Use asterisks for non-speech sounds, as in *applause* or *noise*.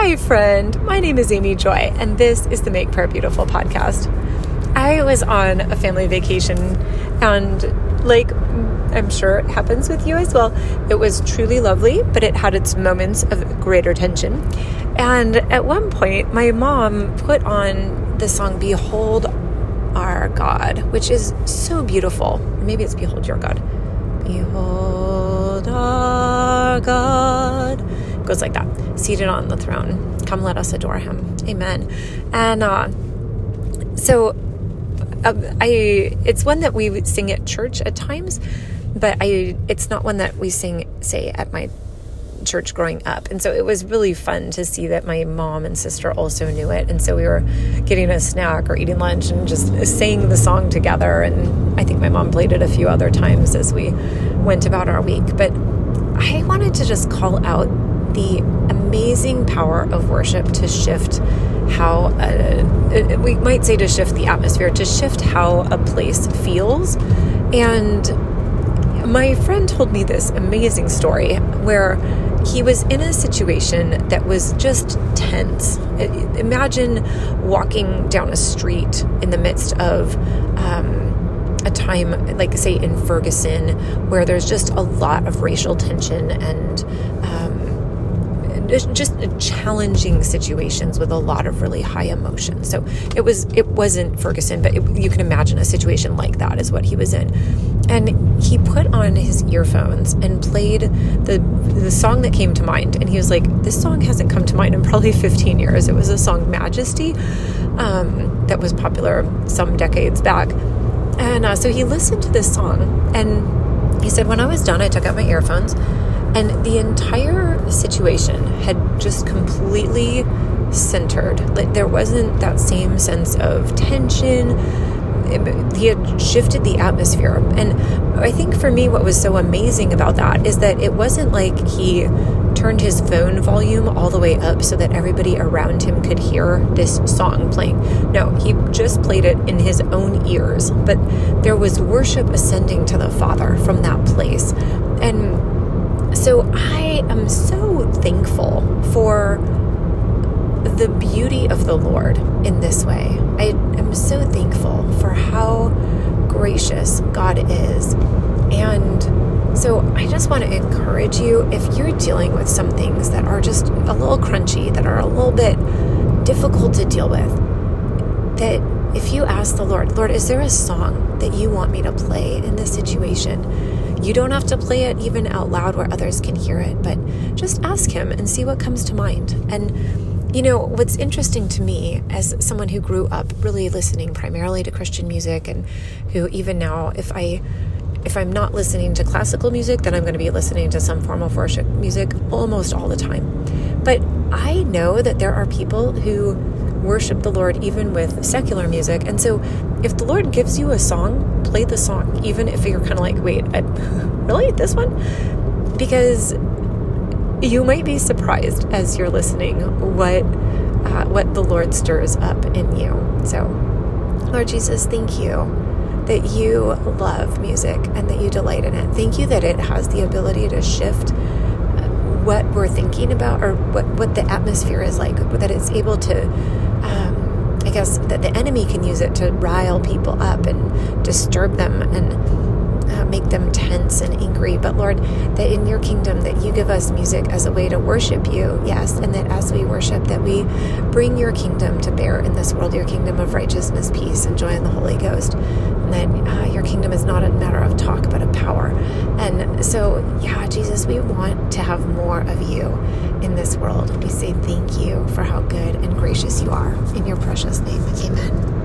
Hi, friend. My name is Amy Joy, and this is the Make Prayer Beautiful podcast. I was on a family vacation, and like I'm sure it happens with you as well, it was truly lovely, but it had its moments of greater tension. And at one point, my mom put on the song Behold Our God, which is so beautiful. Maybe it's Behold Your God. Behold our God goes like that seated on the throne. Come, let us adore him. Amen. And uh, so uh, I, it's one that we would sing at church at times, but I, it's not one that we sing, say, at my church growing up. And so it was really fun to see that my mom and sister also knew it. And so we were getting a snack or eating lunch and just saying the song together. And I think my mom played it a few other times as we went about our week. But I wanted to just call out the amazing power of worship to shift how uh, we might say to shift the atmosphere, to shift how a place feels. And my friend told me this amazing story where he was in a situation that was just tense. Imagine walking down a street in the midst of um, a time, like, say, in Ferguson, where there's just a lot of racial tension and just challenging situations with a lot of really high emotion. So it was it wasn't Ferguson, but it, you can imagine a situation like that is what he was in. And he put on his earphones and played the the song that came to mind. And he was like, "This song hasn't come to mind in probably *laughs* 15 years." It was a song "Majesty" um, that was popular some decades back. And uh, so he listened to this song, and he said, "When I was done, I took out my earphones." And the entire situation had just completely centered. Like there wasn't that same sense of tension. he had shifted the atmosphere. And I think for me, what was so amazing about that is that it wasn't like he turned his phone volume all the way up so that everybody around him could hear this song playing. No, he just played it in his own ears. But there was worship ascending to the Father from that place. And so I am so thankful for the beauty of the Lord in this way. I am so thankful for how gracious God is. And so I just want to encourage you if you're dealing with some things that are just a little crunchy, that are a little bit difficult to deal with, that if you ask the Lord, Lord, is there a song that you want me to play in this situation? You don't have to play it even out loud where others can hear it, but just ask Him and see what comes to mind. And, you know, what's interesting to me as someone who grew up really listening primarily to Christian music and who even now, if I if I'm not listening to classical music, then I'm going to be listening to some form of worship music almost all the time. But I know that there are people who worship the Lord even with secular music. And so if the Lord gives you a song, play the song, even if you're kind of like, wait, I, *laughs* really? This one? Because you might be surprised as you're listening what uh, what the Lord stirs up in you. So, Lord Jesus, thank you that you love music and that you delight in it. Thank you that it has the ability to shift what we're thinking about or what, what the atmosphere is like, that it's able to, um, I guess, that the enemy can use it to rile people up and disturb them and make them tense and angry. But Lord, that in your kingdom, that you give us music as a way to worship you, yes, and that as we worship, that we bring your kingdom to bear in this world, your kingdom of righteousness, peace, and joy in the Holy Ghost and that uh, your kingdom is not a matter of talk but of power. And so, yeah, Jesus, we want to have more of you in this world. We say thank you for how good and gracious you are. In your precious name, amen.